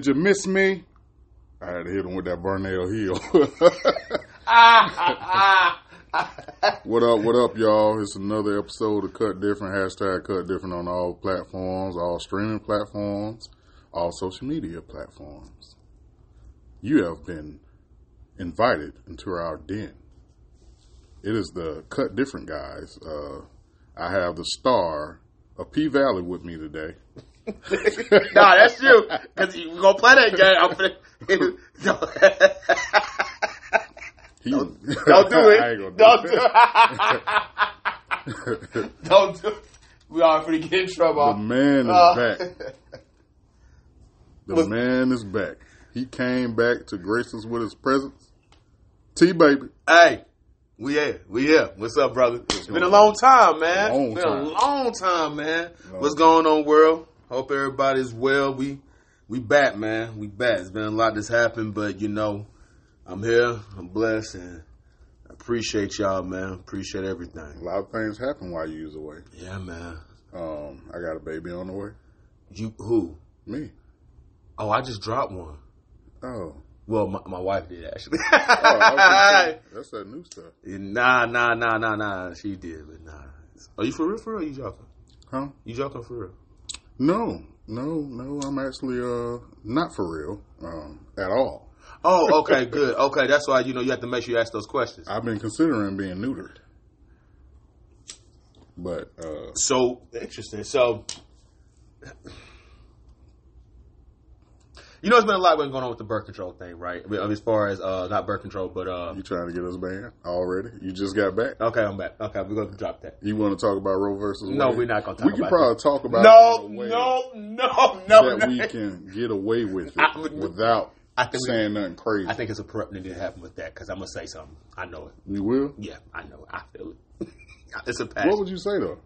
Did you miss me? I had to hit him with that Vernell Hill. what up, what up, y'all? It's another episode of Cut Different, hashtag Cut Different on all platforms, all streaming platforms, all social media platforms. You have been invited into our den. It is the Cut Different guys. Uh, I have the star of P Valley with me today. nah, that's you. Because you gonna play that game. I'm finna, don't, don't do it. I ain't gonna don't do it. don't do it. We are finna get in trouble. The man is Uh, back. The Look- man is back. He came back to grace us with his presence. T baby. Hey, we here. We here. What's up, brother? It's been a long time, man. Long been time. a long time, man. Long What's going on, world? Hope everybody's well. We we back, man. We back. It's been a lot that's happened, but you know, I'm here. I'm blessed, and I appreciate y'all, man. Appreciate everything. A lot of things happen while you was away. Yeah, man. Um, I got a baby on the way. You who? Me. Oh, I just dropped one. Oh. Well, my, my wife did actually. oh I was gonna say, that's that new stuff. nah, nah, nah, nah, nah. She did, but nah. Are you for real? For real? You joking? Huh? You joking for real? No, no, no. I'm actually uh not for real um, at all. Oh, okay, good. Okay, that's why you know you have to make sure you ask those questions. I've been considering being neutered, but uh, So interesting. So you know, it's been a lot been going on with the birth control thing, right? I mean, as far as uh, not birth control, but uh, you trying to get us banned already? You just got back. okay, I'm back. Okay, we're gonna drop that. You want to talk about Roe versus Wade? No, we're not gonna talk We can probably talk about No, it in a way no, no, no. that we can get away with it I without I think we- saying nothing crazy. I think it's a corrupt that happen with that because I'm gonna say something. I know it. you will. Yeah, I know. it. I feel it. it's a What would you say though?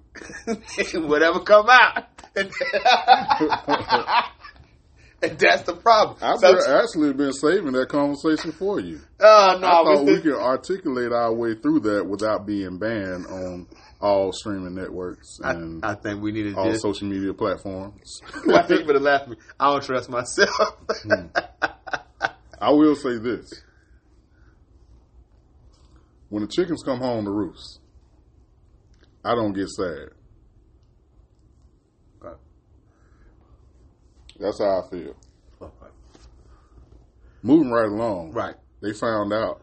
Whatever come out. And that's the problem. I've So- actually been saving that conversation for you. Oh no, I thought we the- could articulate our way through that without being banned on all streaming networks I, and I think we needed all this. social media platforms. I think you better laugh at me. I don't trust myself. Hmm. I will say this. When the chickens come home to roost, I don't get sad. That's how I feel. Okay. Moving right along, Right. they found out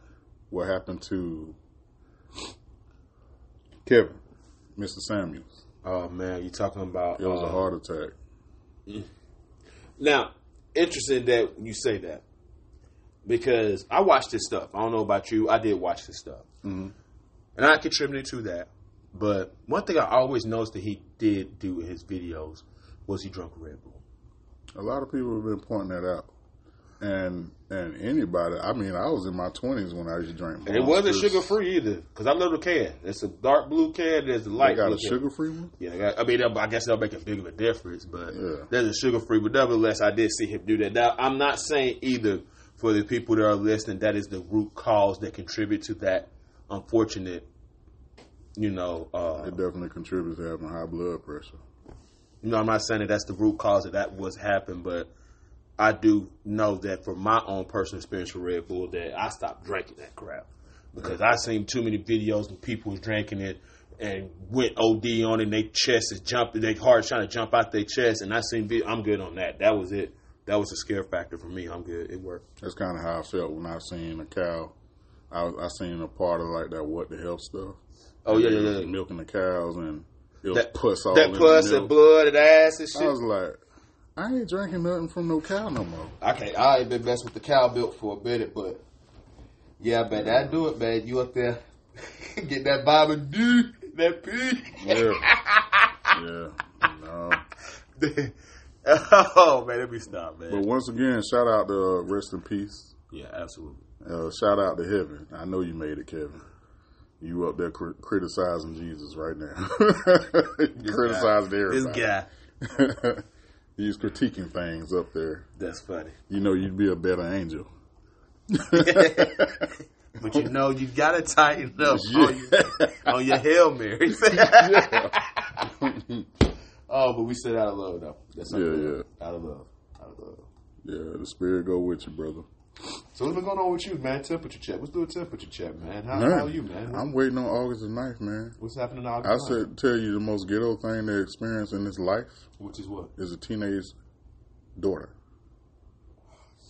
what happened to Kevin, Mr. Samuels. Oh man, you talking about? It was uh, a heart attack. Now, interesting that you say that because I watched this stuff. I don't know about you. I did watch this stuff, Mhm. and I contributed to that. But one thing I always noticed that he did do in his videos was he drunk Red Bull. A lot of people have been pointing that out. And and anybody, I mean, I was in my twenties when I used to drink. And it wasn't sugar free either because I love the can. It's a dark blue can. There's a They light got blue a sugar free one. Yeah, I got- I mean, I guess that'll make a big of a difference, but Yeah. there's a sugar free. But nevertheless, I did see him do that. Now, I'm not saying either for the people that are listening that is the root cause that contribute to that unfortunate, you know, uh, It definitely contributes to having high blood pressure. You know, I'm not saying that that's the root cause that that was happened, but I do know that from my own personal experience with Red Bull that I stopped drinking that crap because I seen too many videos of people was drinking it and went OD on it. and Their chest is jumping, their heart trying to jump out their chest, and I seen. I'm good on that. That was it. That was a scare factor for me. I'm good. It worked. That's kind of how I felt when I seen a cow. I, I seen a part of like that what the hell stuff. Oh yeah, yeah, yeah. Milking the cows and That puss all that in pus and blood and ass and shit. I was like, I ain't drinking nothing from no cow no more. I can't. I ain't been messing with the cow milk for a minute, but yeah, man, that do it, man. You up there get that vitamin D, that P. Yeah, yeah, no. oh man, let me stop, man. But once again, shout out to uh, rest in peace. yeah, absolutely. Uh, shout out to heaven. I know you made it, Kevin. You up there cri- criticizing Jesus right now. you criticizing This everybody. guy, He's critiquing things up there. that's funny. You know, you'd be a better angel. But you know, you've gotta tighten up Yeah. on, your, on your hail marys. oh, but we said out of love though. That's Yeah, yeah. Out of love. Out of love. Yeah, the spirit go with you, brother. So what's been going on with you, man? Temperature check. Let's do a temperature check, man. How, Man, how are you, man? I'm waiting on August the 9th, man. What's happening in August? I said, tell you the most ghetto thing they experience in this life which is what? is a teenage daughter.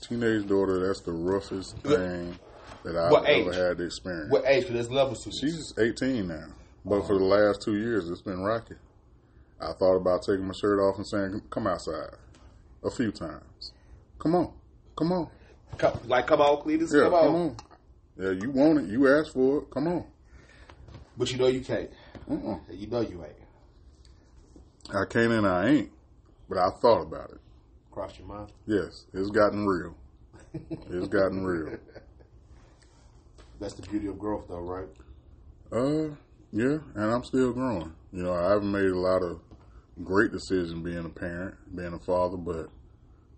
Teenage daughter, that's the roughest thing that I've What ever age? had to experience. What age? Because there's levels to this. She's 18 now, but for the oh. last two years, it's been rocky. I thought about taking my shirt off and saying, "Come outside," a few times. Come on, come on, like, come on, Cletus. yeah, come, come on. on. Yeah, you want it, you asked for it. Come on. But you know you can't. Uh-uh. You know you ain't. I can't and I ain't, but I thought about it. Crossed your mind. Yes, it's gotten real. It's gotten real. That's the beauty of growth, though, right? Uh, yeah, and I'm still growing. You know, I haven't made a lot of great decisions being a parent, being a father, but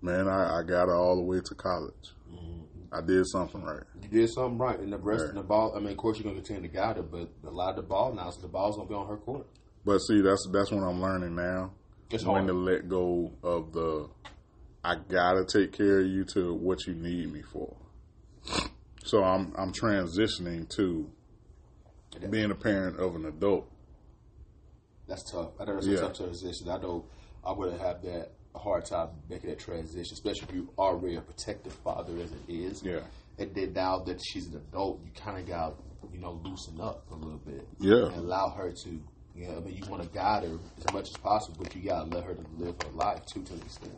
man, I, I got it all the way to college. I did something right. You did something right, and the rest Right. of the ball. I mean, of course, you're going to continue to guide her, but a lot of the ball now, so the ball's going to be on her court. But see, that's that's what I'm learning now. It's when hard. to let go of the I gotta take care of you to what you need me for. So I'm I'm transitioning to being a parent of an adult. That's tough. I know it's Yeah. a tough transition. I know I would have that hard time making that transition, especially if you already a protective father as it is. Yeah. And then now that she's an adult, you kind of got you know loosen up a little bit. Yeah. And allow her to. You know, I mean, you want to guide her as much as possible, but you gotta let her to live her life too, to an extent.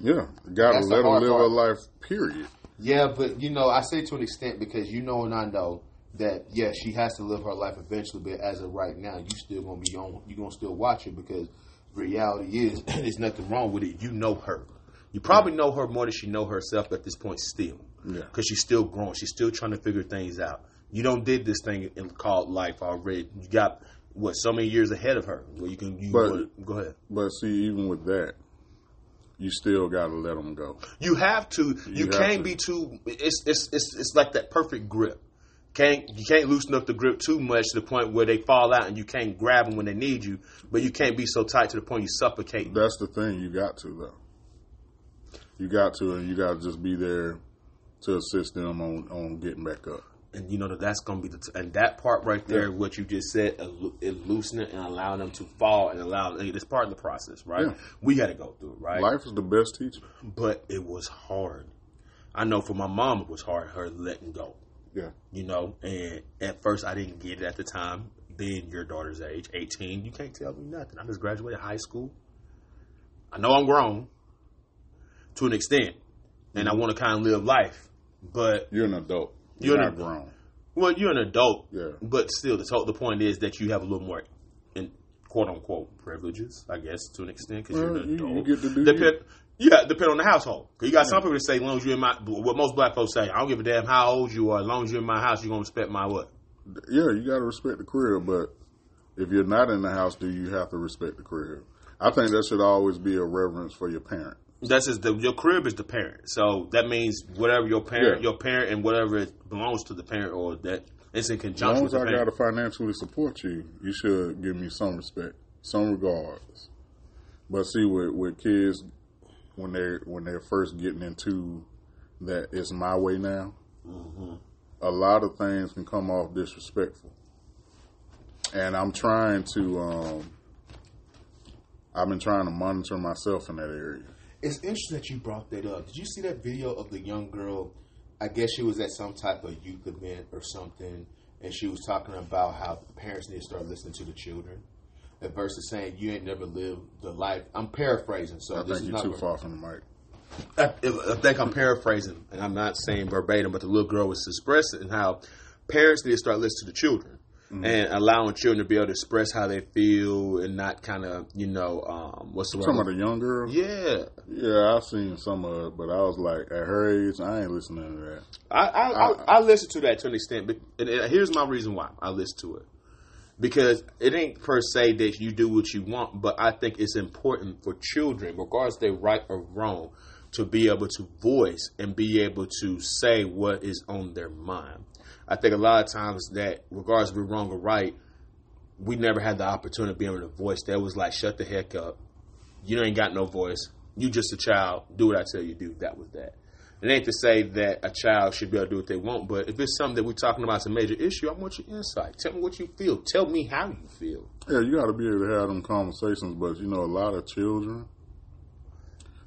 Yeah. Gotta That's let her live part. her life, period. Yeah, but you know, I say to an extent because you know and I know that yeah, she has to live her life eventually, but as of right now, you still gonna be on. You gonna still watch her because reality is there's nothing wrong with it. You know her. You probably know her more than she know herself at this point still. Yeah. Because she's still growing. She's still trying to figure things out. You don't did this thing in called life already. You got what so many years ahead of her where you can you But- go ahead. But see, even with that, you still gotta let them go. You have to. You, You have can't to. be too. It's it's it's it's like that perfect grip. Can't you can't loosen up the grip too much to the point where they fall out and you can't grab them when they need you, but you can't be so tight to the point you suffocate. That's the thing. You got to though. You got to, and you got to just be there to assist them on on getting back up. And you know that that's gonna be the t- and that part right there, Yeah. what you just said, is loosening and allowing them to fall and allow. It's part of the process, right? Yeah. We got to go through it, right? Life is the best teacher. But it was hard. I know for my mom it was hard. Her letting go. Yeah. you know. And at first, I didn't get it at the time. Being your daughter's age, eighteen, you can't tell me nothing. I just graduated high school. I know I'm grown to an extent, and I mm-hmm. want to kind of live life. But You're an adult. You're You're, an not grown. well, you're an adult. Yeah. But still, the the point is that you have a little more, in quote unquote, privileges, I guess, to an extent, because Well, you're an adult. you- adult. You get to Depend, yeah, depend on the household. 'Cause you got some people that say, as long as you're in my, what most black folks say, I don't give a damn how old you are, as long as you're in my house, you're gonna respect my what. Yeah, you got to respect the crib, but if you're not in the house, do you have to respect the crib? I think that should always be a reverence for your parent. That's just the your crib is the parent, so that means whatever your parent, Yeah. your parent, and whatever it belongs to the parent, or that it's in conjunction. As long as I got to financially support you, you should give me some respect, some regards. But see, with with kids, when they're when they're first getting into that it's my way now, a lot of things can come off disrespectful. And I'm trying to, um, I've been trying to monitor myself in that area. It's interesting that you brought that up. Did you see that video of the young girl? I guess she was at some type of youth event or something, and she was talking about how parents need to start listening to the children, versus saying you ain't never lived the life. I'm paraphrasing, so I this think is you're not too far from the mic. I, I think I'm paraphrasing, and I'm not saying verbatim, but the little girl was expressing how parents need to start listening to the children Mm-hmm. and allowing children to be able to express how they feel and not kind of, you know, um, what's the Some of the young girls, Yeah, yeah, I've seen some of it, but I was like, at her age, I ain't listening to that. I I, I, I listen to that to an extent, but and, and here's my reason why I listen to it because it ain't per se that you do what you want, but I think it's important for children, regardless if they're right or wrong, to be able to voice and be able to say what is on their mind. I think a lot of times that, regardless if we're wrong or right, we never had the opportunity to be able to voice that. Was like, shut the heck up. You ain't got no voice. You just a child. Do what I tell you to do. That was that. It ain't to say that a child should be able to do what they want, but if it's something that we're talking about, it's a major issue. I want your insight. Tell me what you feel. Tell me how you feel. Yeah, you got to be able to have them conversations. But you know, a lot of children,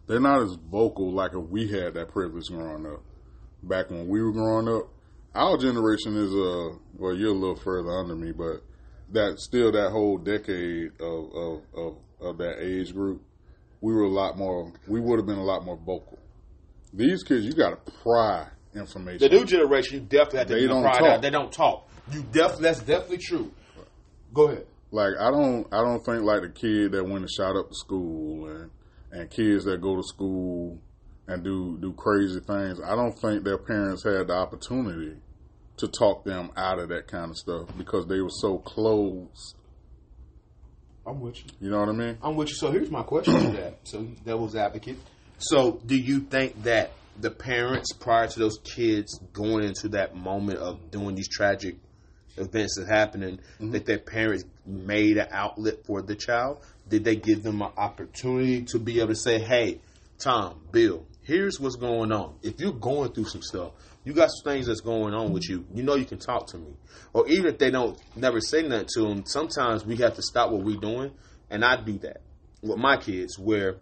they're not as vocal like if we had that privilege growing up. Back when we were growing up, our generation is uh well, you're a little further under me, but that still that whole decade of of of, of that age group, we were a lot more. We would have been a lot more vocal. These kids, you got to pry information. The new generation, you definitely have to They don't pride talk. out. They don't talk. You definitely that's definitely true. Go ahead. like I don't I don't think like the kid that went and shot up the school and and kids that go to school and do do crazy things. I don't think their parents had the opportunity to talk them out of that kind of stuff because they were so closed. I'm with you. You know what I mean? I'm with you. So here's my question to that. So devil's advocate. So do you think that the parents prior to those kids going into that moment of doing these tragic events that happening, mm-hmm. that their parents made an outlet for the child? Did they give them an opportunity to be able to say, "Hey, Tom, Bill, here's what's going on. If you're going through some stuff, you got some things that's going on with you. You know you can talk to me." Or even if they don't never say nothing to them, sometimes we have to stop what we're doing, and I do that with my kids where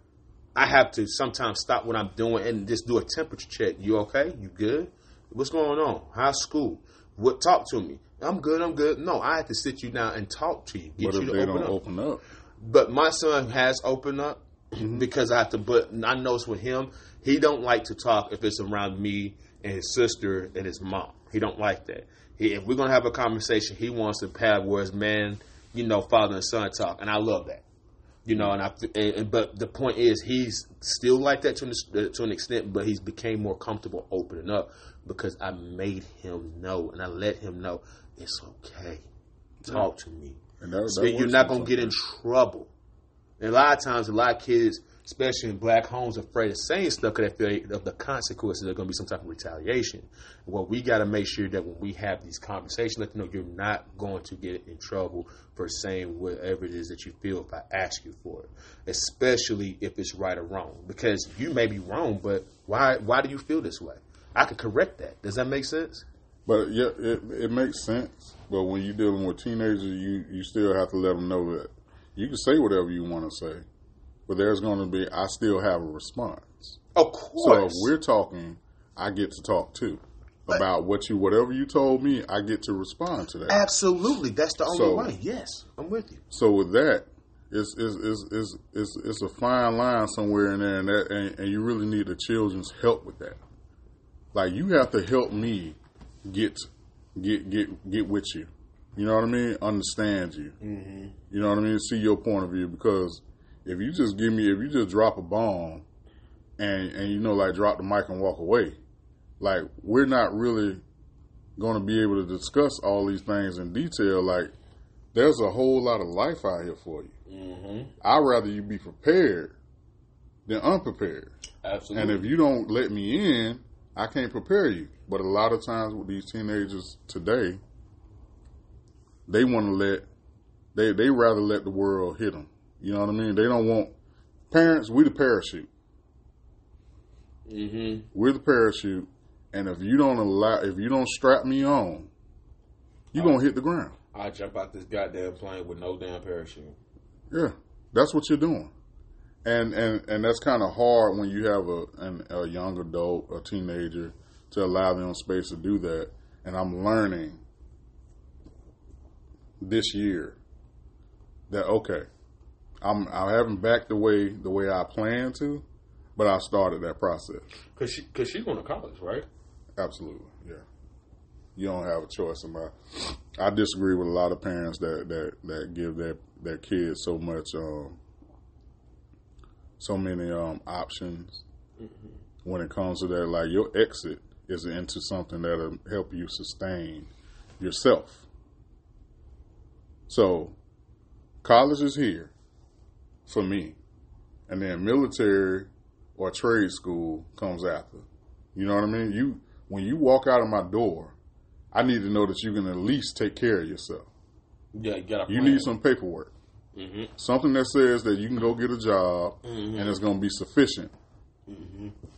I have to sometimes stop what I'm doing and just do a temperature check. You okay? You good? What's going on? How's school? What? Talk to me. I'm good. I'm good. No, I have to sit you down and talk to you. Get But you if to they open don't up. open up, But my son has opened up mm-hmm. because I have to. But I notice with him, he don't like to talk if it's around me and his sister and his mom. He don't like that. He, if we're gonna have a conversation, he wants to have where it's man, you know, father and son talk, and I love that. You know, and I. And, and- but the point is, he's still like that to an, uh, to an extent, but he's became more comfortable opening up because I made him know and I let him know it's okay. Talk to me. and that, So you're not gonna get in trouble. And a lot of times, a lot of kids, especially in black homes, afraid of saying stuff because they feel of the consequences. There's gonna be some type of retaliation. Well, we got to make sure that when we have these conversations, let them know you're not going to get in trouble for saying whatever it is that you feel if I ask you for it, especially if it's right or wrong. Because you may be wrong, but why? Why do you feel this way? I could correct that. Does that make sense? But yeah, it it makes sense. But when you're dealing with teenagers, you you still have to let them know that you can say whatever you want to say, but there's going to be I still have a response. Of course. So if we're talking, I get to talk too about what you whatever you told me. I get to respond to that. Absolutely, that's the only So- way. Yes, I'm with you. So with that, it's it's it's it's it's, it's a fine line somewhere in there, and that and, and you really need the children's help with that. Like you have to help me get get get get with you. You know what I mean? Understand you. Mm-hmm. You know what I mean? See your point of view because if you just give me if you just drop a bomb and and you know like drop the mic and walk away, like we're not really going to be able to discuss all these things in detail. Like there's a whole lot of life out here for you. Mm-hmm. I'd rather you be prepared than unprepared. Absolutely. And if you don't let me in, I can't prepare you. But a lot of times with these teenagers today, they want to let they they rather let the world hit them. You know what I mean? They don't want parents. We the parachute. mm-hmm. We're the parachute. And if you don't allow, if you don't strap me on, you gonna hit the ground. I jump out this goddamn plane with no damn parachute. Yeah, that's what you're doing, and and and that's kind of hard when you have a an, a young adult, a teenager, to allow them space to do that. And I'm learning this year that okay, I'm I haven't backed away the way I planned to, but I started that process. Cause she, cause she's going to college, right? Absolutely, yeah. You don't have a choice about. I disagree with a lot of parents that that that give their their kids so much, um, so many um, options when it comes to that. Like your exit is into something that'll help you sustain yourself. So, college is here for me, and then military or trade school comes after. You know what I mean? You when you walk out of my door, I need to know that you can at least take care of yourself. Yeah, you You need some paperwork. Mm-hmm. Something that says that you can go get a job Mm-hmm. and it's going to be sufficient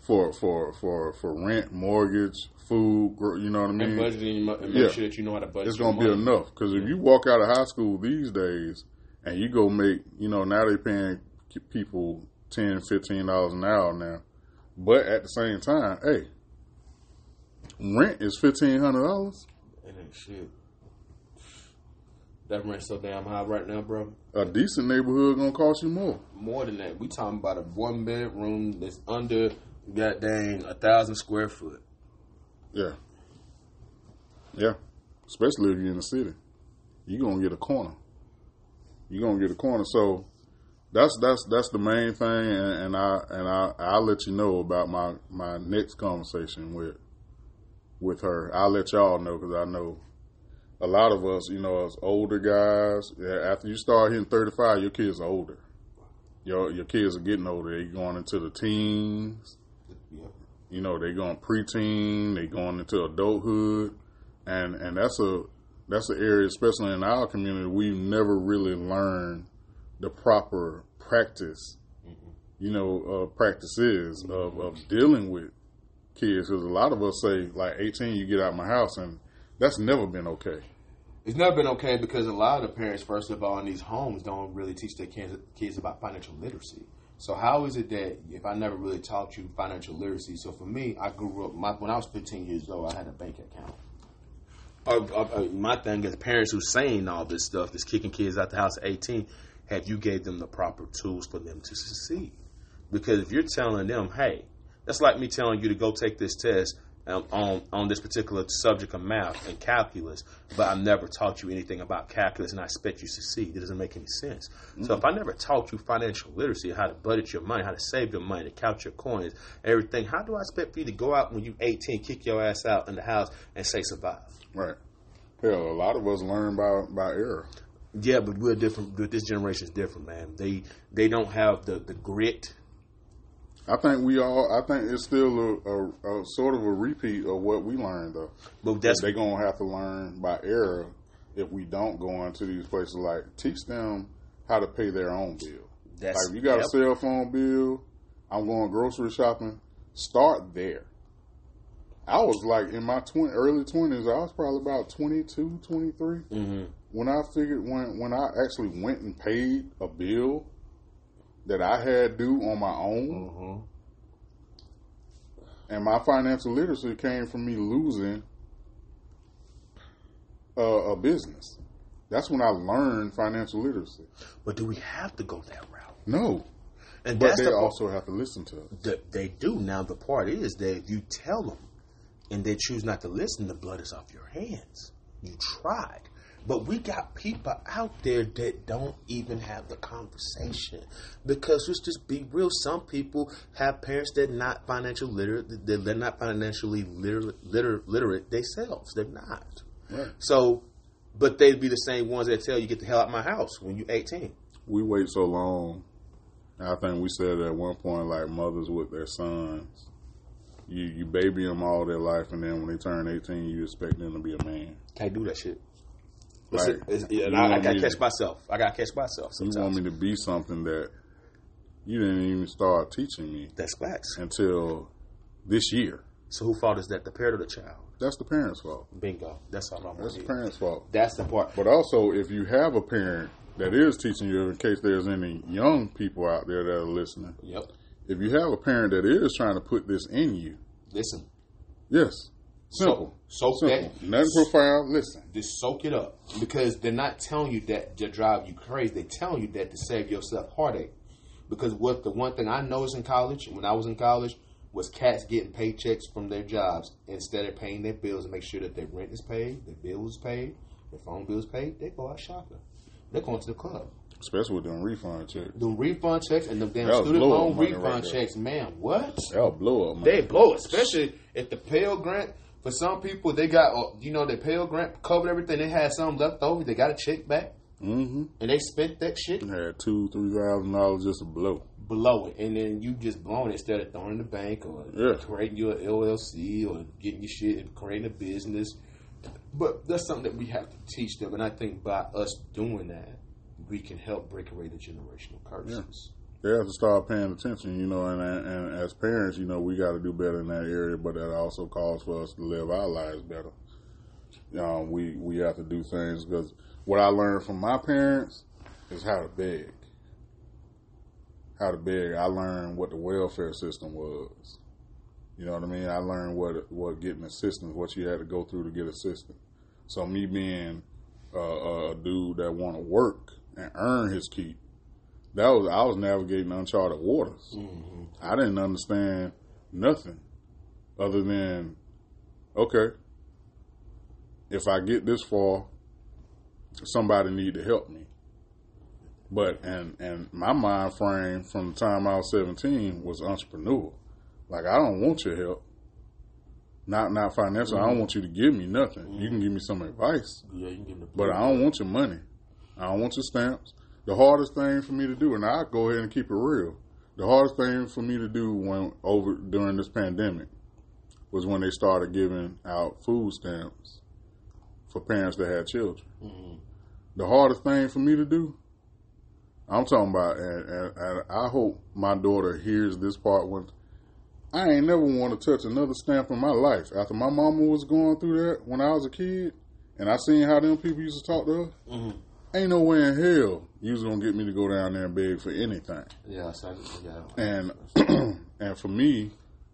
for for for for rent, mortgage, food. You know what I mean? And budgeting, and make Yeah. sure that you know how to budget. it's going to be enough. Because if you walk out of high school these days and you go make, you know, now they paying people ten, fifteen dollars an hour now, but at the same time, hey, rent is fifteen hundred dollars. It ain't shit. That rent's so damn high right now, bro. A decent neighborhood gonna cost you more. More than that, we talking about a one bedroom that's under goddamn a thousand square foot. Yeah, yeah. Especially if you're in the city, You're gonna get a corner. You gonna get a corner. So that's that's that's the main thing, and, and I and I I'll let you know about my my next conversation with with her. I'll let y'all know because I know a lot of us, you know, as older guys, after you start hitting 35, your kids are older. Your your kids are getting older. They're going into the teens. You know, they're going preteen, They're going into adulthood, and and that's a that's the area, especially in our community, we never really learned the proper practice. You know, uh, practices of, of dealing with kids. Because a lot of us say, like, 18, you get out my house, and that's never been okay. It's never been okay because a lot of the parents, first of all, in these homes don't really teach their kids, kids about financial literacy. So how is it that if I never really taught you financial literacy? So for me, I grew up. My, when I was 15 years old, I had a bank account. Uh, uh, my thing is parents who saying all this stuff, that's kicking kids out the house at 18. Have you gave them the proper tools for them to succeed? Because if you're telling them, hey, that's like me telling you to go take this test um, on on this particular subject of math and calculus, but I never taught you anything about calculus, and I expect you to succeed. It doesn't make any sense. So if I never taught you financial literacy, how to budget your money, how to save your money, to count your coins, everything, how do I expect for you to go out when you 18, kick your ass out in the house, and say survive? Right. Hell, a lot of us learn by, by error. Yeah, but we're different. But this generation is different, man. They they don't have the the grit. I think we all, I think it's still a, a, a sort of a repeat of what we learned, though. But that's they're gonna have to learn by error if we don't go into these places. Like teach them how to pay their own bill. that's Like if you got yep. a cell phone bill, I'm going grocery shopping. Start there. I was like in my 20, early twenties. I was probably about 22, 23 Mhm. when I figured when when I actually went and paid a bill that I had due on my own, Mhm. and my financial literacy came from me losing a, a business. That's when I learned financial literacy. But do we have to go that route? No, And but that's they the also have to listen to us. the, they do. Now the part is that if you tell them and they choose not to listen, the blood is off your hands. You tried. But we got people out there that don't even have the conversation. Because let's just be real, some people have parents that not financial literate they're not financially literate, literate, literate themselves. They're not. Right. So but they'd be the same ones that tell you get the hell out of my house when you're 18. We wait so long. I think we said at one point, like mothers with their sons, you you baby them all their life, and then when they turn eighteen, you expect them to be a man. Can't do that shit. Like, It's- it's- yeah, I, I gotta catch to- myself. I gotta catch myself You want me to be something that you didn't even start teaching me That's facts. until this year. So who fault is that? The parent or the child? That's the parents' fault. Bingo. That's all I'm That's the parents' fault. That's the part. But also, if you have a parent that is teaching you, in case there's any young people out there that are listening, Yep. If you have a parent that is trying to put this in you, Listen. yes, simple, So, soak simple, that. nothing profound. Listen, Just soak it up because they're not telling you that to drive you crazy. They're telling you that to save yourself heartache. Because what the one thing I noticed in college, when I was in college, was cats getting paychecks from their jobs instead of paying their bills and make sure that their rent is paid, their bills paid, their phone bills paid. They go out shopping. They're going to the club. Especially with them refund checks. The refund checks and the damn That was student loan refund right checks, man. What? That'll blow up, man. They blow, especially if the Pell Grant. For some people, they got uh, you know the Pell Grant covered everything. They had something left over. They got a check back, mm-hmm. and they spent that shit. Had two, three thousand dollars just to blow. blow it, and then you just blowing it instead of throwing it in the bank or Yeah. creating your LLC or getting your shit and creating a business. But that's something that we have to teach them, and I think by us doing that, we can help break away the generational curses. They have to start paying attention, you know, and and as parents, you know, we got to do better in that area, but that also calls for us to live our lives better. Um, we we have to do things because what I learned from my parents is how to beg. How to beg. I learned what the welfare system was. You know what I mean? I learned what what getting assistance, what you had to go through to get assistance. So me being uh, a dude that want to work and earn his keep, that was I was navigating uncharted waters. Mm-hmm. I didn't understand nothing other than okay, if I get this far, somebody need to help me. But and and my mind frame from the time I was seventeen was entrepreneur. Like I don't want your help. Not not financial. I don't want you to give me nothing. You can give me some advice, Yeah, you can give the but I don't want your money. I don't want your stamps. The hardest thing for me to do, and I go ahead and keep it real. The hardest thing for me to do when over during this pandemic was when they started giving out food stamps for parents that had children. Mhm. The hardest thing for me to do, I'm talking about, and, and, and I hope my daughter hears this part when I ain't never want to touch another stamp in my life. After my mama was going through that when I was a kid, and I seen how them people used to talk to her, Mhm. Ain't no way in hell you was gonna get me to go down there and beg for anything. Yeah, so yeah. And and for me,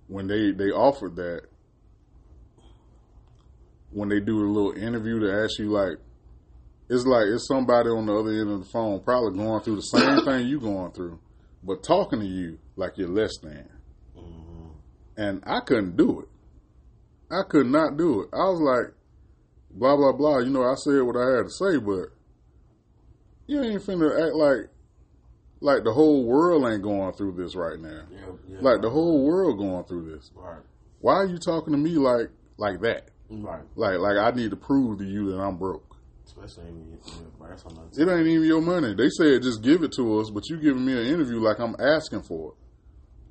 when they they offered that, when they do a little interview to ask you like, it's like it's somebody on the other end of the phone probably going through the same thing you going through, but talking to you like you're less than. Mhm. And I couldn't do it. I could not do it. I was like, blah blah blah. You know, I said what I had to say, but you ain't finna act like like the whole world ain't going through this right now. Yeah, yeah. Like the whole world going through this. Right. Why are you talking to me like like that? Right. Like like I need to prove to you that I'm broke. Especially when you, yeah, that's what I'm It ain't even your money. They said just give it to us, but you giving me an interview like I'm asking for it.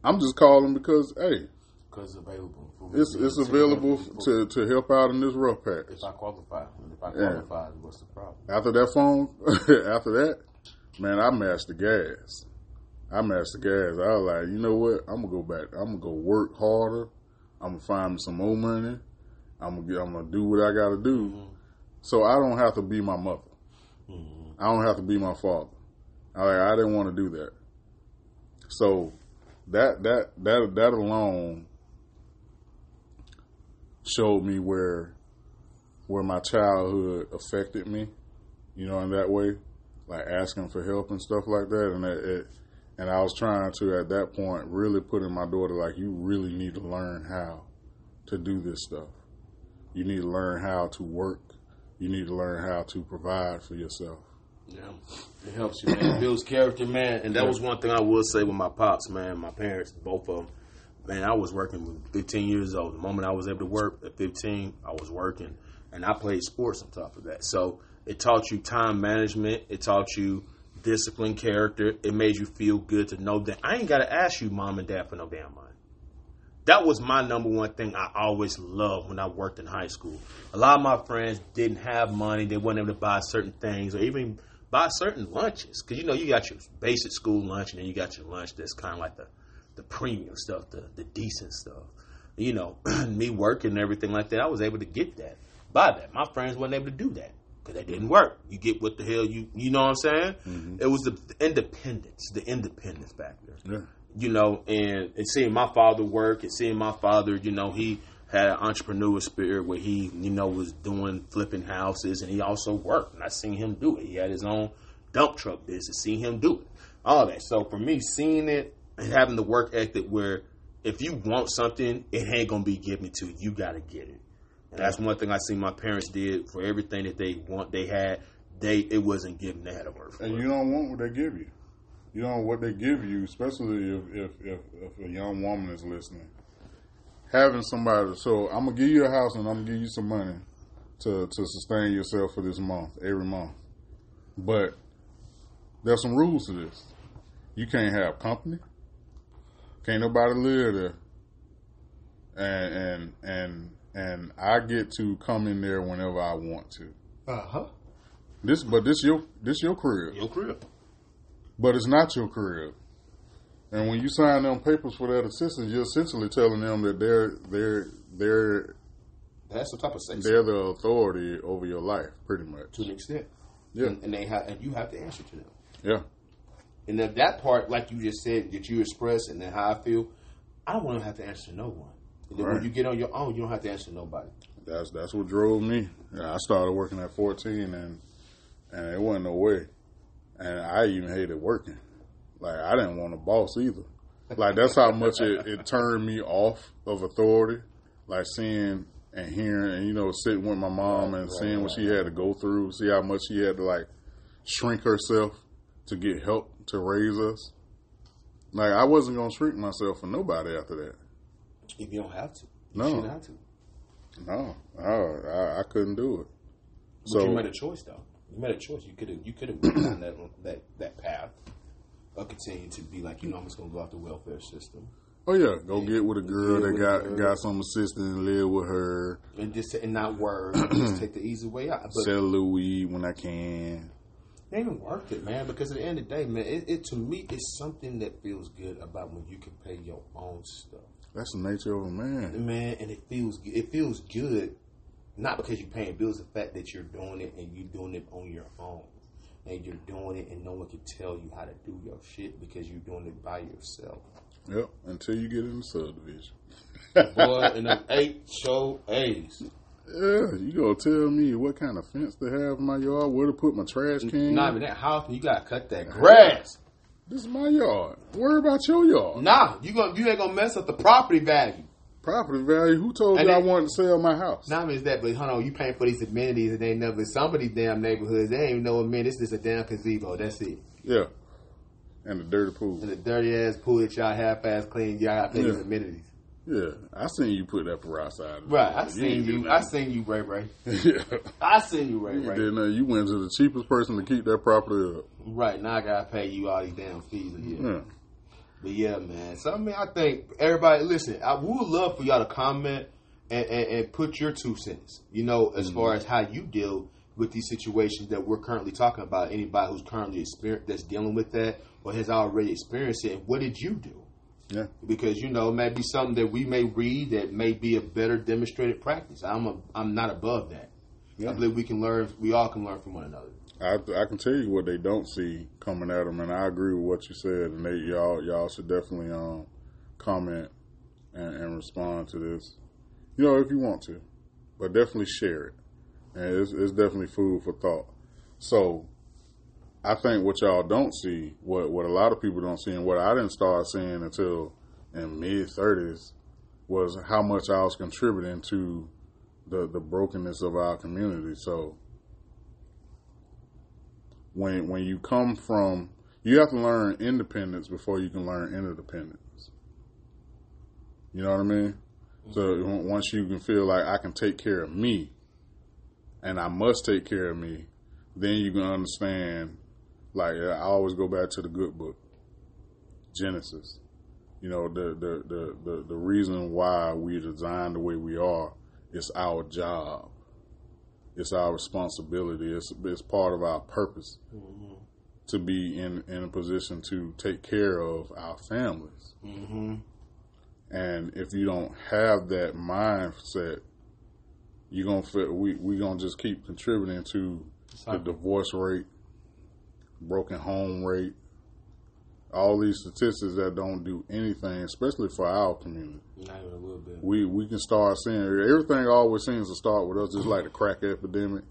I'm just calling because hey, because it's available. For me it's to- it's available to to help out in this rough patch. If I qualify, if I Yeah. qualify, what's the problem? After that phone, after that, man, I mashed the gas. I mashed the gas. I was like, you know what? I'm gonna go back. I'm gonna go work harder. I'm gonna find some more money. I'm gonna get, I'm gonna do what I gotta do, so I don't have to be my mother. Mhm. I don't have to be my father. I like, I didn't want to do that. So that that that that alone showed me where where my childhood affected me, you know, in that way, like asking for help and stuff like that, and it, it and I was trying to at that point really put in my daughter like you really need to learn how to do this stuff. You need to learn how to work. You need to learn how to provide for yourself. Yeah, it helps you, man. It builds character, man. And that was one thing I would say with my pops, man. My parents, both of them. Man, I was working 15 years old. The moment I was able to work at 15, I was working, and I played sports on top of that. So it taught you time management. It taught you discipline, character. It made you feel good to know that I ain't got to ask you, mom and dad, for no damn money. That was my number one thing I always loved when I worked in high school. A lot of my friends didn't have money; they weren't able to buy certain things, or even buy certain lunches. Because you know, you got your basic school lunch, and then you got your lunch that's kind of like the the premium stuff, the the decent stuff. You know, me working and everything like that, I was able to get that, buy that. My friends weren't able to do that because they didn't work. You get what the hell you you know what I'm saying? Mm-hmm. It was the independence, the independence back there Yeah. you know, and, and seeing my father work and seeing my father, you know, he had an entrepreneur spirit where he, you know, was doing flipping houses and he also worked. And I seen him do it. He had his own dump truck business, seeing him do it. All that. So for me, seeing it and having the work ethic where if you want something, it ain't gonna be given to you. You gotta get it. And that's one thing I see my parents did for everything that they want they had, they it wasn't given, they had to work for And it. you don't want what they give you. You don't want what they give you, especially if, if, if, if a young woman is listening. Having somebody, so I'm gonna give you a house and I'm gonna give you some money to to sustain yourself for this month, every month. But there's some rules to this. You can't have company. Can't nobody live there. And and and and I get to come in there whenever I want to. Uh huh. This, but this your this your crib, Your crib. but it's not your crib. And when you sign them papers for that assistance, you're essentially telling them that they're they're they're That's some type of say they're the authority over your life, pretty much. to an extent. Yeah, And, and they have, and you have to answer to them. yeah, And then that part, like you just said, that you express, and then how I feel, I don't want to have to answer no one. And then Right. when you get on your own, you don't have to answer nobody. that's that's what drove me. Yeah, I started working at 14, and and it wasn't no way. And I even hated working. Like I didn't want a boss either. Like that's how much it, it turned me off of authority. Like seeing and hearing, and you know, sitting with my mom and Right, seeing what right, she had to go through, see how much she had to like shrink herself to get help to raise us. Like I wasn't gonna shrink myself for nobody after that. If you don't have to, you No. have to. No, no, I, I couldn't do it. But So you made a choice, though. You made a choice. You could have, you could have went down that that that path, or continue to be like, you know, I'm just gonna go off the welfare system Oh yeah, go get with a girl that got girl. got some assistance and live with her. and just and not work, just take the easy way out. But Sell a little weed when I can. It ain't even worth it, man. Because at the end of the day, man, it, it to me it's something that feels good about when you can pay your own stuff. That's the nature of a man. man, and it feels it feels good, not because you're paying bills. The fact that you're doing it and you're doing it on your own, and you're doing it, and no one can tell you how to do your shit because you're doing it by yourself. Yep. Until you get in the subdivision. Boy, and them eight show A's. Yeah, you gonna tell me what kind of fence to have in my yard, where to put my trash can. Not even that house, you gotta cut that grass. This is my yard. Worry about your yard. Nah, you gonna you ain't gonna mess up the property value. Property value. Who told And you I it- wanted to sell my house? Not only is that, but hold on, you paying for these amenities and they ain't never some of these damn neighborhoods. They ain't even know, man, this is a damn gazebo. That's it. Yeah. And the dirty pool. And the dirty ass pool that y'all half ass clean, y'all got to pay these amenities. Yeah. I seen you put that for outside. Right, I seen ain't you. I seen you, Ray Ray. yeah. I seen you, Ray You Ray. nothing. You went to the cheapest person to keep that property up. Right now, I gotta pay you all these damn fees a year. Yeah. But yeah, man. So I mean, I think everybody listen. I we would love for y'all to comment and, and, and put your two cents. You know, as far mm-hmm. as how you deal with these situations that we're currently talking about. Anybody who's currently that's dealing with that or has already experienced it. What did you do? Yeah. because you know it may be something that we may read that may be a better demonstrated practice. I'm a, I'm not above that. Yeah. I believe we can learn. We all can learn from one another. I I can tell you what they don't see coming at them, and I agree with what you said. And they y'all y'all should definitely um comment and, and respond to this. You know, if you want to, but definitely share it, and it's, it's definitely food for thought. So, I think what y'all don't see, what what a lot of people don't see, and what I didn't start seeing until in mid thirties, was how much I was contributing to the the brokenness of our community. So when when you come from you have to learn independence before you can learn interdependence. You know what I mean? So once you can feel like I can take care of me and I must take care of me, then you can understand like I always go back to the good book. Genesis. You know, the the the the, the reason why we designed the way we are is our job. It's our responsibility. It's it's part of our purpose to be in in a position to take care of our families. Mm-hmm. And if you don't have that mindset, you're gonna feel we we gonna just keep contributing to the divorce rate, broken home rate, all these statistics that don't do anything, especially for our community. Not even a little bit. We we can start seeing everything. Always seems to start with us, just like the crack epidemic.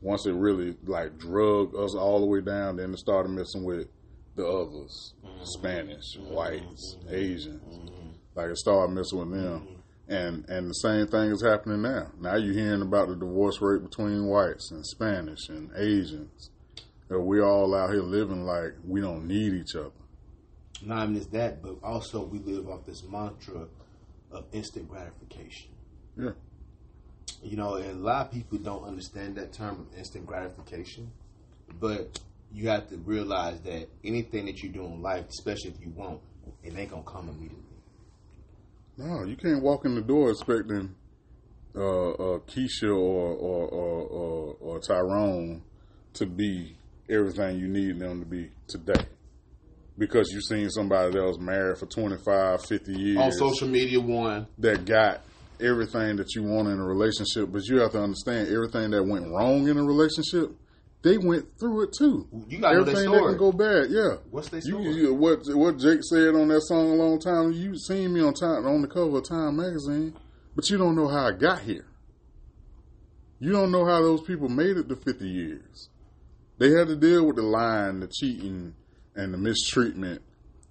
Once it really like drug us all the way down, then it started messing with the others, mm-hmm. Spanish, mm-hmm. whites, mm-hmm. Asians. Like it started messing with them, and and the same thing is happening now. Now you're hearing about the divorce rate between whites and Spanish and Asians. That we all out here living like we don't need each other. Not even just that, but also we live off this mantra of instant gratification. Yeah. You know, and a lot of people don't understand that term of instant gratification, but you have to realize that anything that you do in life, especially if you want, it ain't gonna come immediately. No, you can't walk in the door expecting uh, uh, Keisha or or, or or or Tyrone to be everything you need them to be today. Because you've seen somebody that was married for 25, 50 years On social media, one. that got everything that you want in a relationship, but you have to understand everything that went wrong in a relationship, they went through it too. You know everything that story. can go bad, yeah. What's their You, story? you- what what Jake said on that song a long time. You seen me on time on the cover of Time magazine, but you don't know how I got here. You don't know how those people made it to fifty years. They had to deal with the lying, the cheating, and the mistreatment,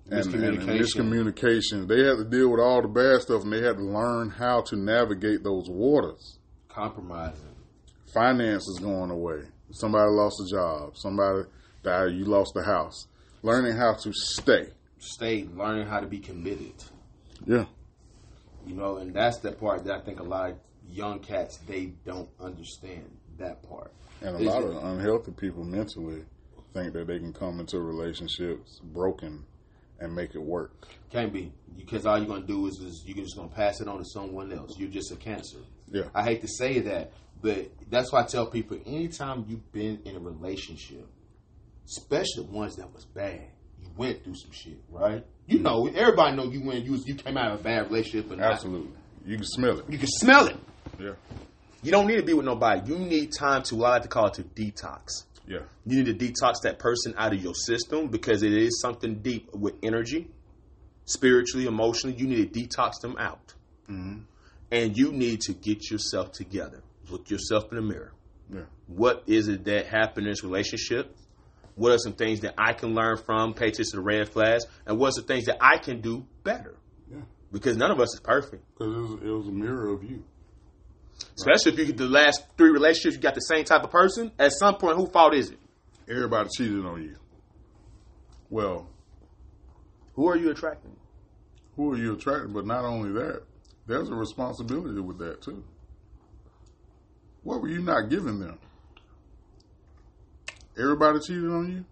and, and the Miscommunication. miscommunication. They had to deal with all the bad stuff, and they had to learn how to navigate those waters. Compromising. Finances going away. Somebody lost a job. Somebody died. You lost a house. Learning how to stay. Stay learning how to be committed. Yeah. You know, and that's the part that I think a lot of young cats they don't understand that part. And a lot of unhealthy people mentally think that they can come into relationships broken and make it work. Can't be because all you're gonna do is, is you're just gonna pass it on to someone else. You're just a cancer. Yeah. I hate to say that, but that's why I tell people anytime you've been in a relationship, especially the ones that was bad, you went through some shit, right? You mm-hmm. know, everybody know you went you was, you came out of a bad relationship, but not- Absolutely. You can smell it. you can smell it. Yeah. You don't need to be with nobody. You need time to, what I like to call it, to detox. Yeah. You need to detox that person out of your system because it is something deep with energy, spiritually, emotionally. You need to detox them out. Mm-hmm. And you need to get yourself together. Look yourself in the mirror. Yeah. What is it that happened in this relationship? What are some things that I can learn from? Pay attention to the red flags. And what are the things that I can do better? Yeah. Because none of us is perfect. Because it it was a mirror of you. Especially if you get the last three relationships, you got the same type of person. At some point, who fault is it? Everybody cheated on you. Well, Who are you attracting? who are you attracting? But not only that, there's a responsibility with that too. What were you not giving them? Everybody cheated on you.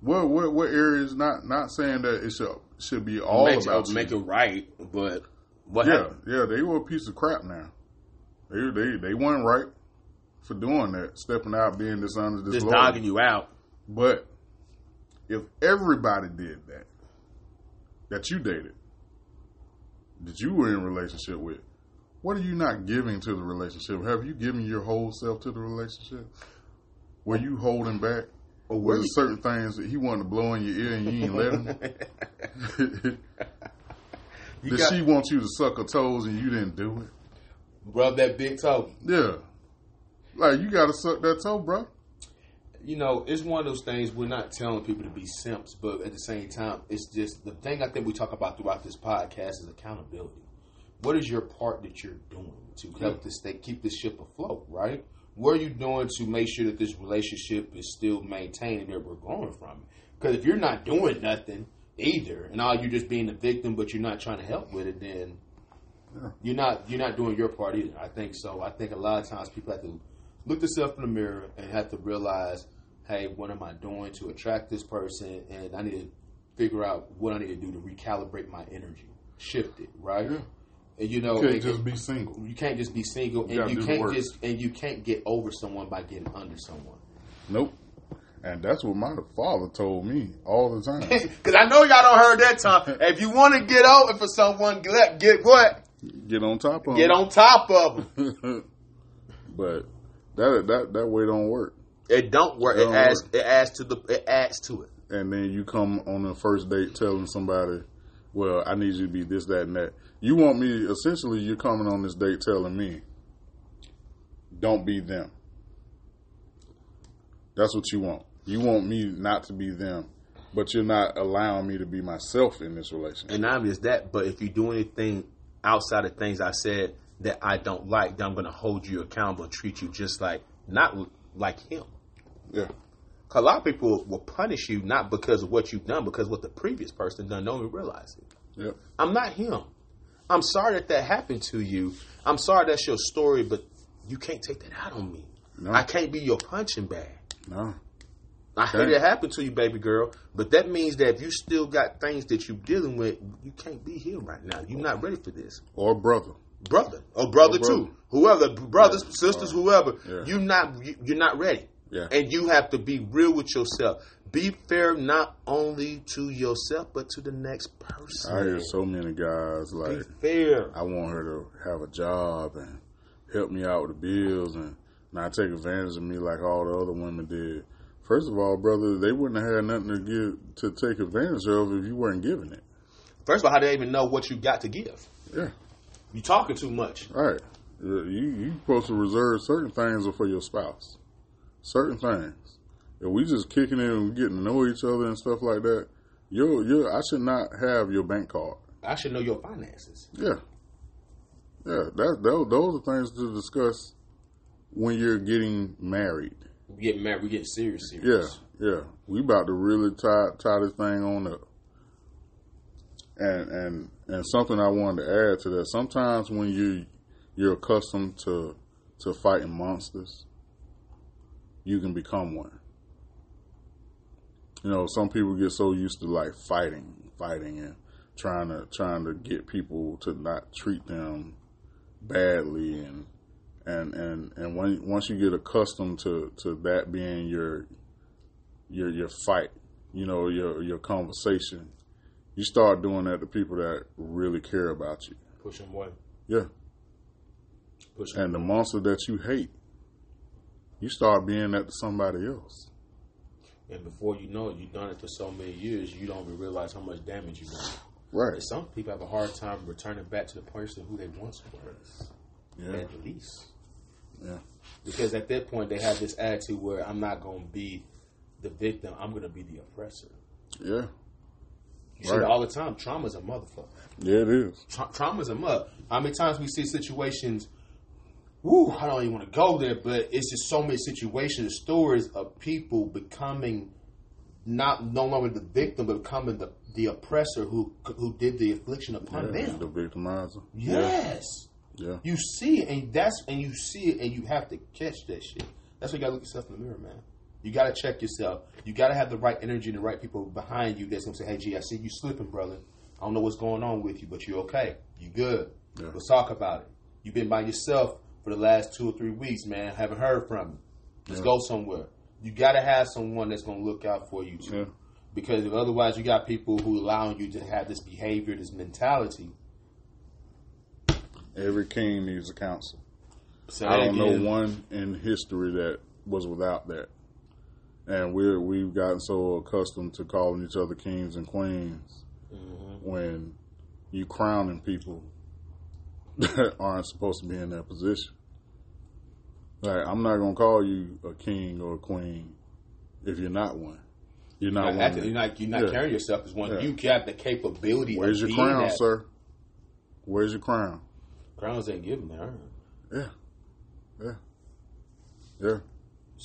What what what areas? Not not saying that it should should be all make, about make it right, but what Yeah, happened? yeah, they were a piece of crap now. They they they weren't right for doing that, stepping out, being dishonest, Just disloyal. dogging you out. But if everybody did that, that you dated, that you were in a relationship with, what are you not giving to the relationship? Have you given your whole self to the relationship? Were you holding back? Or Were were there certain things that he wanted to blow in your ear and you ain't let him? Did got- she want you to suck her toes and you didn't do it? Rub that big toe. Yeah. Like, you got to suck that toe, bro. You know, it's one of those things we're not telling people to be simps, but at the same time, it's just the thing I think we talk about throughout this podcast is accountability. What is your part that you're doing to help this thing keep this ship afloat, right? What are you doing to make sure that this relationship is still maintained and that we're growing from it? Because if you're not doing nothing either, and all you're just being the victim, but you're not trying to help with it, then you're not you're not doing your part either. I think so. I think a lot of times people have to look themselves in the mirror and have to realize, hey, what am I doing to attract this person? And I need to figure out what I need to do to recalibrate my energy, shift it, right? Yeah. And you know, You can't just be single. you can't just be single, You and you do can't work. just and you can't get over someone by getting under someone. Nope. And that's what my father told me all the time. Because I know y'all don't heard that time. If you want to get over for someone, get, get what? Get on top of Get him. on top of them. but that that that way don't work. It don't work. It It, don't adds. work. It adds to the. It adds to it. And then you come on the first date telling somebody, "Well, I need you to be this, that, and that." You want me? Essentially, you're coming on this date telling me, "Don't be them." That's what you want. You want me not to be them, but you're not allowing me to be myself in this relationship. And not just that, but if you do anything outside of things I said that I don't like, then I'm going to hold you accountable and treat you just like not like him. Yeah, 'Cause a lot of people will punish you not because of what you've done, because what the previous person done. Don't even realize it. yeah, I'm not him. I'm sorry that that happened to you. I'm sorry that's your story, but you can't take that out on me. No. I can't be your punching bag. no, I hate it happen to you, baby girl. But that means that if you still got things that you're dealing with, you can't be here right now. You're not ready for this. or brother. Brother. Or brother, Or brother. too. Whoever, brothers, Yeah. sisters, whoever. yeah. You not you, you're not ready. Yeah. And you have to be real with yourself. Be fair not only to yourself but to the next person. I hear so many guys like be fair. I want her to have a job and help me out with the bills and not take advantage of me like all the other women did. First of all, brother, they wouldn't have had nothing to give to take advantage of if you weren't giving it. First of all, how do they even know what you got to give? Yeah, You talking too much. right. Uh, you you supposed to reserve certain things for your spouse. Certain things. If we just kicking in and getting to know each other and stuff like that, you you I should not have your bank card. I should know your finances. Yeah, yeah. That those, those are things to discuss when you're getting married. We getting mad. we getting serious, Yeah, yeah. We about to really tie tie this thing on up. And and and something I wanted to add to that. Sometimes when you you're accustomed to to fighting monsters, you can become one. You know, some people get so used to like fighting, fighting and trying to trying to get people to not treat them badly and and and and when once you get accustomed to to that being your your your fight, you know, your your conversation, you start doing that to people that really care about you. Push them away. Yeah. Push them And the monster that you hate, you start being that to somebody else. And before you know it, you've done it for so many years, you don't even realize how much damage you've done. Right. And some people have a hard time returning back to the person who they once were, Yeah. at least. Yeah. Because at that point, they have this attitude where I'm not going to be the victim, I'm going to be the oppressor. Yeah. You see it all the time. Trauma's a motherfucker. Yeah, it is. Tra- trauma's a mother. How many times we see situations? Woo! I don't even want to go there, but it's just so many situations, stories of people becoming not no longer the victim, but becoming the the oppressor who who did the affliction upon Yeah, them. the victimizer. Yes. Yeah. You see it, and that's and you see it, and you have to catch that shit. That's why you gotta look yourself in the mirror, man. You gotta check yourself. You gotta have the right energy and the right people behind you that's gonna say, "Hey, G, I see you slipping, brother. I don't know what's going on with you, but you're okay. You good. Yeah. Let's talk about it. You've been by yourself for the last two or three weeks, man. Haven't heard from you. Let's Yeah. go somewhere. You gotta have someone that's gonna look out for you too. Yeah. Because if otherwise, you got people who allowing you to have this behavior, this mentality. Every king needs a council. Say I don't know one in history that was without that. And we're we've gotten so accustomed to calling each other kings and queens Mm-hmm. when you crowning people that aren't supposed to be in that position. Like I'm not gonna call you a king or a queen if you're not one. You're not You're not, one. you're not, you're not Yeah. carrying yourself as one. Yeah. You got the capability. Where's your crown, that. sir? Where's your crown? Crowns ain't given there. Yeah, yeah, yeah.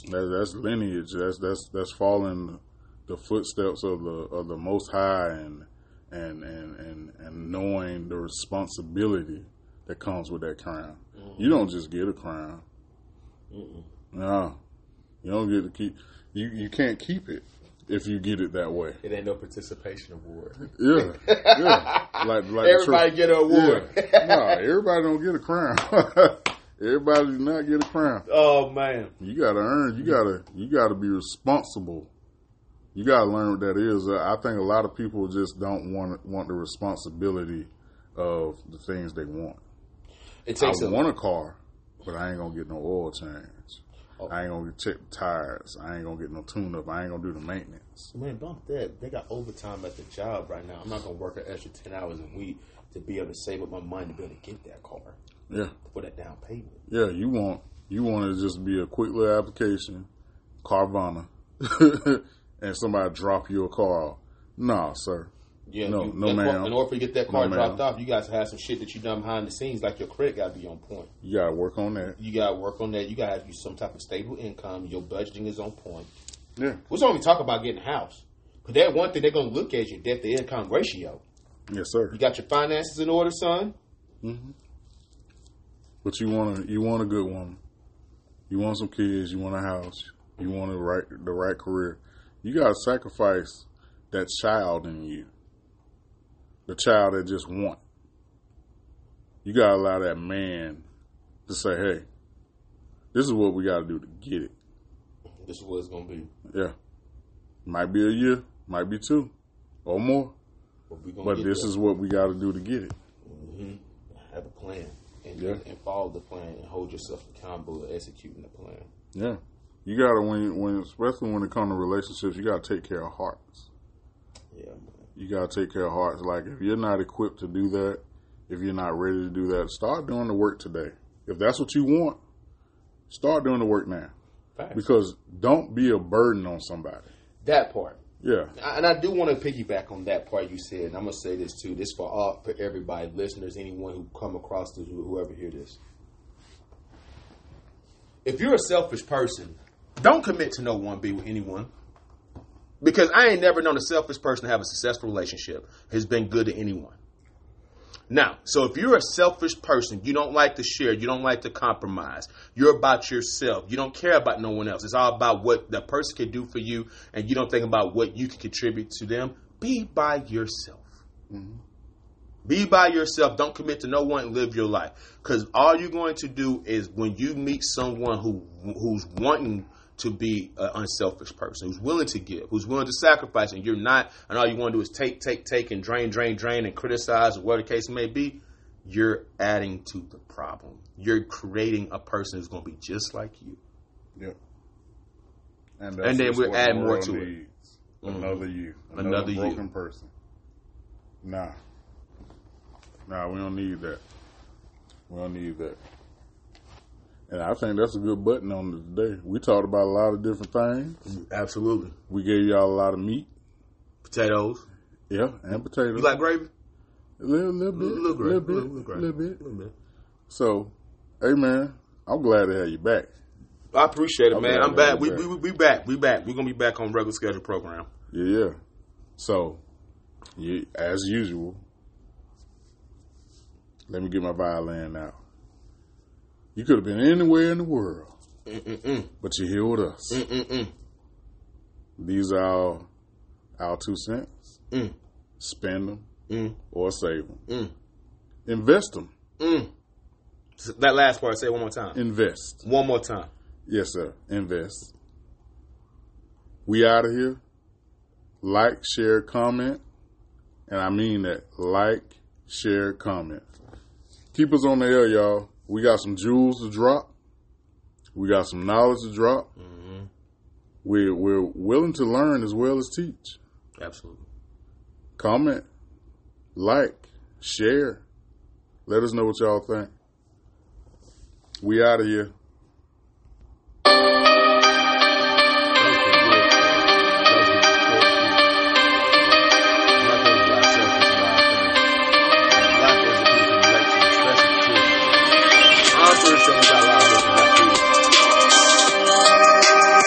That, that's lineage. That's that's that's following the footsteps of the of the Most High and and and and, and knowing the responsibility that comes with that crown. Mm-hmm. You don't just get a crown. No, you don't get to keep. You you can't keep it if you get it that way. It ain't no participation award. Yeah, yeah. Like like Everybody get an award. Yeah. no, everybody don't get a crown. everybody do not get a crown. Oh man, You gotta earn. You gotta. You gotta be responsible. You gotta learn what that is. Uh, I think a lot of people just don't want want the responsibility of the things they want. it I takes a want a car, but I ain't gonna get no oil change. Oh. I ain't gonna check the tires. I ain't gonna get no tune up. I ain't gonna do the maintenance. man. Bump that. They got overtime at the job right now. I'm not gonna work an extra ten hours a week to be able to save up my money to be able to get that car Yeah, for that down payment. yeah. You want you want it to just be a quick little application, Carvana, and somebody drop you a car. Nah, sir. Yeah, No, you, no, in, ma'am. In order for you to get that car No, dropped off, you guys have some shit that you done behind the scenes, like your credit got to be on point. You gotta work on that. You got to work on that. You got to have you some type of stable income. Your budgeting is on point. Yeah, We're only talk about getting a house. But that one thing they're going to look at is your debt to income ratio. yes, sir. You got your finances in order, son. Mm-hmm. But you want a you want a good woman. You want some kids. You want a house. You want the right the right career. You gotta sacrifice that child in you. The child that just want. You gotta allow that man to say, "Hey, this is what we gotta do to get it." this is what it's gonna be. Yeah. Might be a year, might be two, or more. But, But this is what we got to do to get it. Mhm. have a plan and, Yeah. and follow the plan and hold yourself accountable to executing the plan. Yeah. You gotta when when especially when it comes to relationships, you gotta take care of hearts. Yeah, You gotta take care of hearts. Like if you're not equipped to do that, if you're not ready to do that, start doing the work today. If that's what you want, start doing the work now. Facts. Because don't be a burden on somebody. that part. Yeah. And I do want to piggyback on that part you said. And I'm gonna say this too. This for all for everybody, listeners, anyone who come across this, who- whoever hear this. If you're a selfish person, don't commit to no one be with anyone. Because I ain't never known a selfish person to have a successful relationship. Has been good to anyone. Now, so if you're a selfish person, you don't like to share, you don't like to compromise, you're about yourself, you don't care about no one else. It's all about what the person can do for you, and you don't think about what you can contribute to them. Be by yourself. Mm-hmm. Be by yourself. Don't commit to no one. Live your life, because all you're going to do is when you meet someone who who's wanting to be an unselfish person, who's willing to give, who's willing to sacrifice, and you're not, and all you want to do is take, take, take, and drain, drain, drain, and criticize, or whatever the case may be. You're adding to the problem. You're creating a person who's going to be just like you. Yep. And, And then we'll add more to it. needs. Mm-hmm. Another you. Another Another, you. broken person. Nah. Nah, we don't need that. We don't need that. And I think that's a good button on it today. We talked about a lot of different things. Absolutely. We gave y'all a lot of meat. Potatoes. Yeah, and potatoes. You like gravy? a little, little bit, Little gravy. little bit, Little- little gravy. little bit. Little bit. So, hey man, I'm glad to have you back. I appreciate it, I'm man. I'm back. We, you we, back. we, we back. We back. We're going to be back on regular schedule program. Yeah, yeah. So, you, as usual, let me get my violin out. You could have been anywhere in the world, Mm-mm-mm. but you're here with us. Mm-mm-mm. These are our, our two cents. Mm. Spend them Mm. or save them. Mm. Invest them. Mm. That last part, say it one more time. Invest. One more time. Yes, sir. Invest. We out of here. Like, share, comment. And I mean that. Like, share, comment. Keep us on the air, y'all. We got some jewels to drop. We got some knowledge to drop. Mm-hmm. We're, we're willing to learn as well as teach. Absolutely. Comment, like, share. Let us know what y'all think. We out of here.